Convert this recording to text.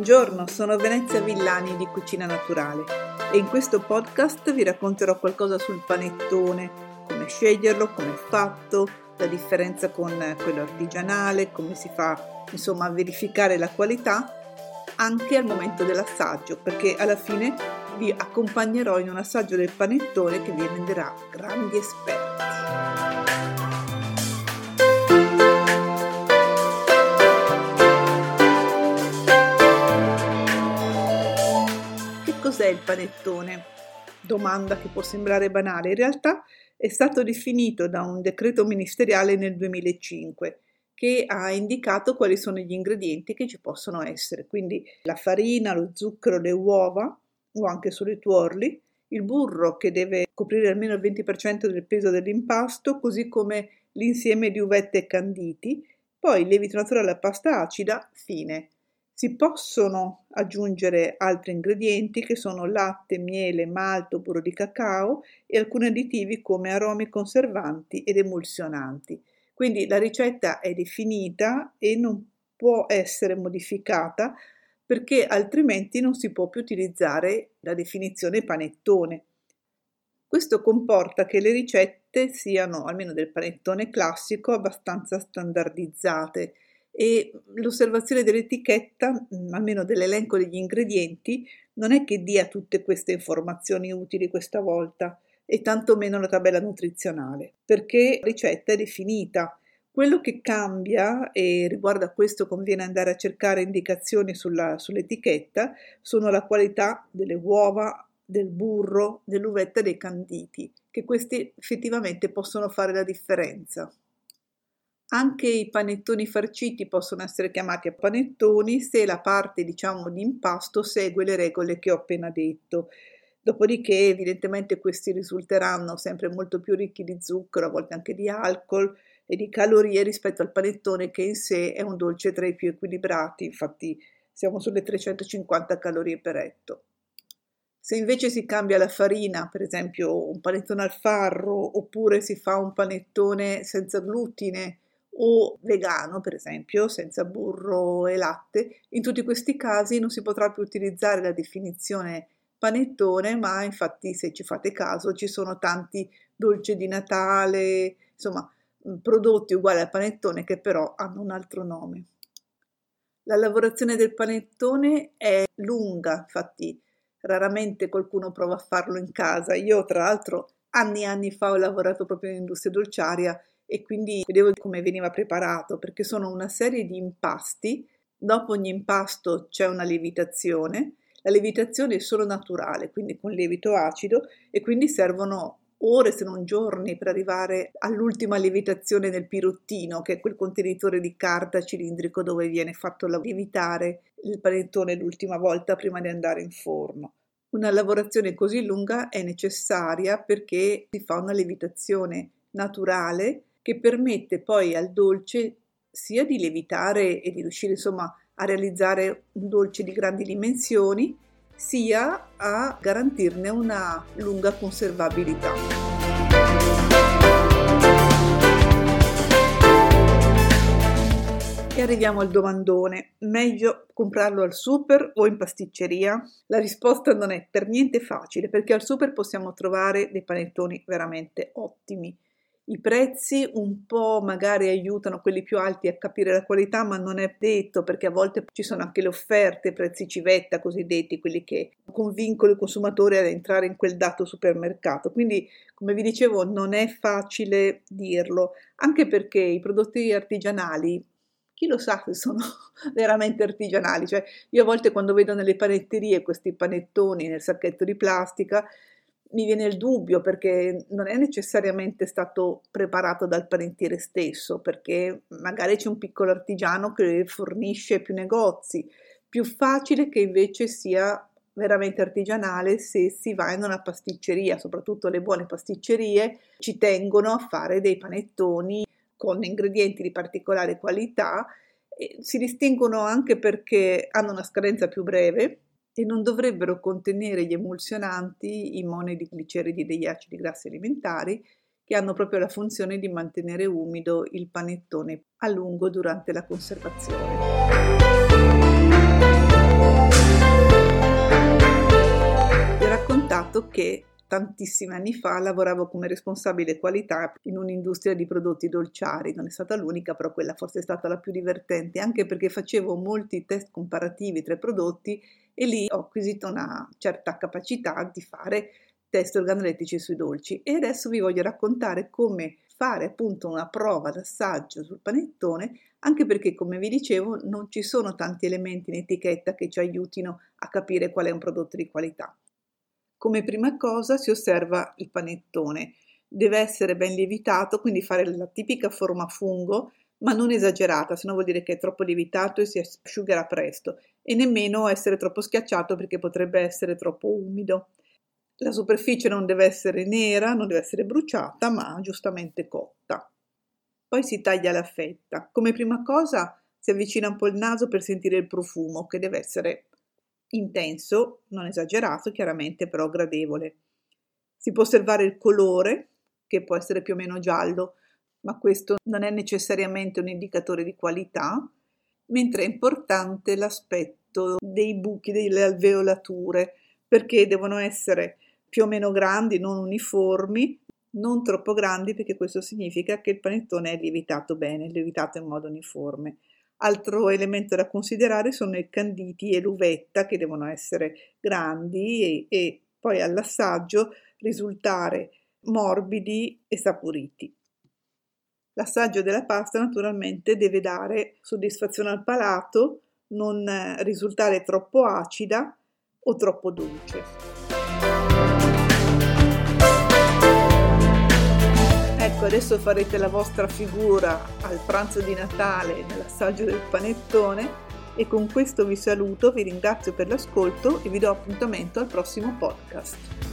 Buongiorno, sono Venezia Villani di Cucina Naturale e in questo podcast vi racconterò qualcosa sul panettone, come sceglierlo, come è fatto, la differenza con quello artigianale, come si fa insomma a verificare la qualità anche al momento dell'assaggio, perché alla fine vi accompagnerò in un assaggio del panettone che vi renderà grandi esperti. Il panettone? Domanda che può sembrare banale, in realtà è stato definito da un decreto ministeriale nel 2005 che ha indicato quali sono gli ingredienti che ci possono essere, quindi la farina, lo zucchero, le uova o anche solo i tuorli, il burro che deve coprire almeno il 20% del peso dell'impasto, così come l'insieme di uvette e canditi, poi il lievito naturale a pasta acida, fine. Si possono aggiungere altri ingredienti che sono latte, miele, malto, burro di cacao e alcuni additivi come aromi conservanti ed emulsionanti. Quindi la ricetta è definita e non può essere modificata perché altrimenti non si può più utilizzare la definizione panettone. Questo comporta che le ricette siano, almeno del panettone classico, abbastanza standardizzate e l'osservazione dell'etichetta, mm, almeno dell'elenco degli ingredienti, non è che dia tutte queste informazioni utili questa volta e tantomeno la tabella nutrizionale, perché la ricetta è definita. Quello che cambia, e riguardo a questo conviene andare a cercare indicazioni sulla, sull'etichetta, sono la qualità delle uova, del burro, dell'uvetta e dei canditi, che questi effettivamente possono fare la differenza. Anche i panettoni farciti possono essere chiamati panettoni se la parte, diciamo, di impasto segue le regole che ho appena detto. Dopodiché, evidentemente, questi risulteranno sempre molto più ricchi di zucchero, a volte anche di alcol e di calorie rispetto al panettone che in sé è un dolce tra i più equilibrati, infatti siamo sulle 350 calorie per etto. Se invece si cambia la farina, per esempio un panettone al farro, oppure si fa un panettone senza glutine, o vegano, per esempio, senza burro e latte, in tutti questi casi non si potrà più utilizzare la definizione panettone, ma infatti se ci fate caso ci sono tanti dolci di Natale, insomma, mm, prodotti uguali al panettone che però hanno un altro nome. La lavorazione del panettone è lunga, infatti raramente qualcuno prova a farlo in casa. Io, tra l'altro, anni e anni fa ho lavorato proprio in industria dolciaria e quindi vedevo come veniva preparato perché sono una serie di impasti. Dopo ogni impasto c'è una lievitazione. La lievitazione è solo naturale, quindi con lievito acido e quindi servono ore se non giorni per arrivare all'ultima lievitazione nel pirottino, che è quel contenitore di carta cilindrico dove viene fatto lievitare il panettone l'ultima volta prima di andare in forno. Una lavorazione così lunga è necessaria perché si fa una lievitazione naturale che permette poi al dolce sia di lievitare e di riuscire insomma a realizzare un dolce di grandi dimensioni, sia a garantirne una lunga conservabilità. E arriviamo al domandone, meglio comprarlo al super o in pasticceria? La risposta non è per niente facile perché al super possiamo trovare dei panettoni veramente ottimi i prezzi un po' magari aiutano quelli più alti a capire la qualità, ma non è detto perché a volte ci sono anche le offerte, prezzi civetta cosiddetti, quelli che convincono il consumatore ad entrare in quel dato supermercato. Quindi, come vi dicevo, non è facile dirlo, anche perché i prodotti artigianali chi lo sa se sono veramente artigianali. Cioè, io a volte quando vedo nelle panetterie questi panettoni nel sacchetto di plastica, mi viene il dubbio perché non è necessariamente stato preparato dal panettiere stesso, perché magari c'è un piccolo artigiano che fornisce più negozi. Più facile che invece sia veramente artigianale se si va in una pasticceria, soprattutto le buone pasticcerie ci tengono a fare dei panettoni con ingredienti di particolare qualità si distinguono anche perché hanno una scadenza più breve e non dovrebbero contenere gli emulsionanti, i monodi gliceridi degli acidi grassi alimentari, che hanno proprio la funzione di mantenere umido il panettone a lungo durante la conservazione. Vi ho raccontato che tantissimi anni fa lavoravo come responsabile qualità in un'industria di prodotti dolciari, non è stata l'unica, però quella forse è stata la più divertente, anche perché facevo molti test comparativi tra i prodotti e lì ho acquisito una certa capacità di fare test organolettici sui dolci e adesso vi voglio raccontare come fare appunto una prova d'assaggio sul panettone, anche perché come vi dicevo non ci sono tanti elementi in etichetta che ci aiutino a capire qual è un prodotto di qualità. Come prima cosa si osserva il panettone. Deve essere ben lievitato, quindi fare la tipica forma fungo, ma non esagerata, se no vuol dire che è troppo lievitato e si asciugherà presto, e nemmeno essere troppo schiacciato perché potrebbe essere troppo umido. La superficie non deve essere nera, non deve essere bruciata, ma giustamente cotta. Poi si taglia la fetta. Come prima cosa si avvicina un po' il naso per sentire il profumo, che deve essere intenso, non esagerato chiaramente, però gradevole. Si può osservare il colore, che può essere più o meno giallo, ma questo non è necessariamente un indicatore di qualità, mentre è importante l'aspetto dei buchi, delle alveolature, perché devono essere più o meno grandi, non uniformi, non troppo grandi perché questo significa che il panettone è lievitato bene, lievitato in modo uniforme. Altro elemento da considerare sono i canditi e l'uvetta che devono essere grandi e, e poi all'assaggio risultare morbidi e saporiti. L'assaggio della pasta naturalmente deve dare soddisfazione al palato, non risultare troppo acida o troppo dolce. Ecco, adesso farete la vostra figura al pranzo di Natale nell'assaggio del panettone e con questo vi saluto, vi ringrazio per l'ascolto e vi do appuntamento al prossimo podcast.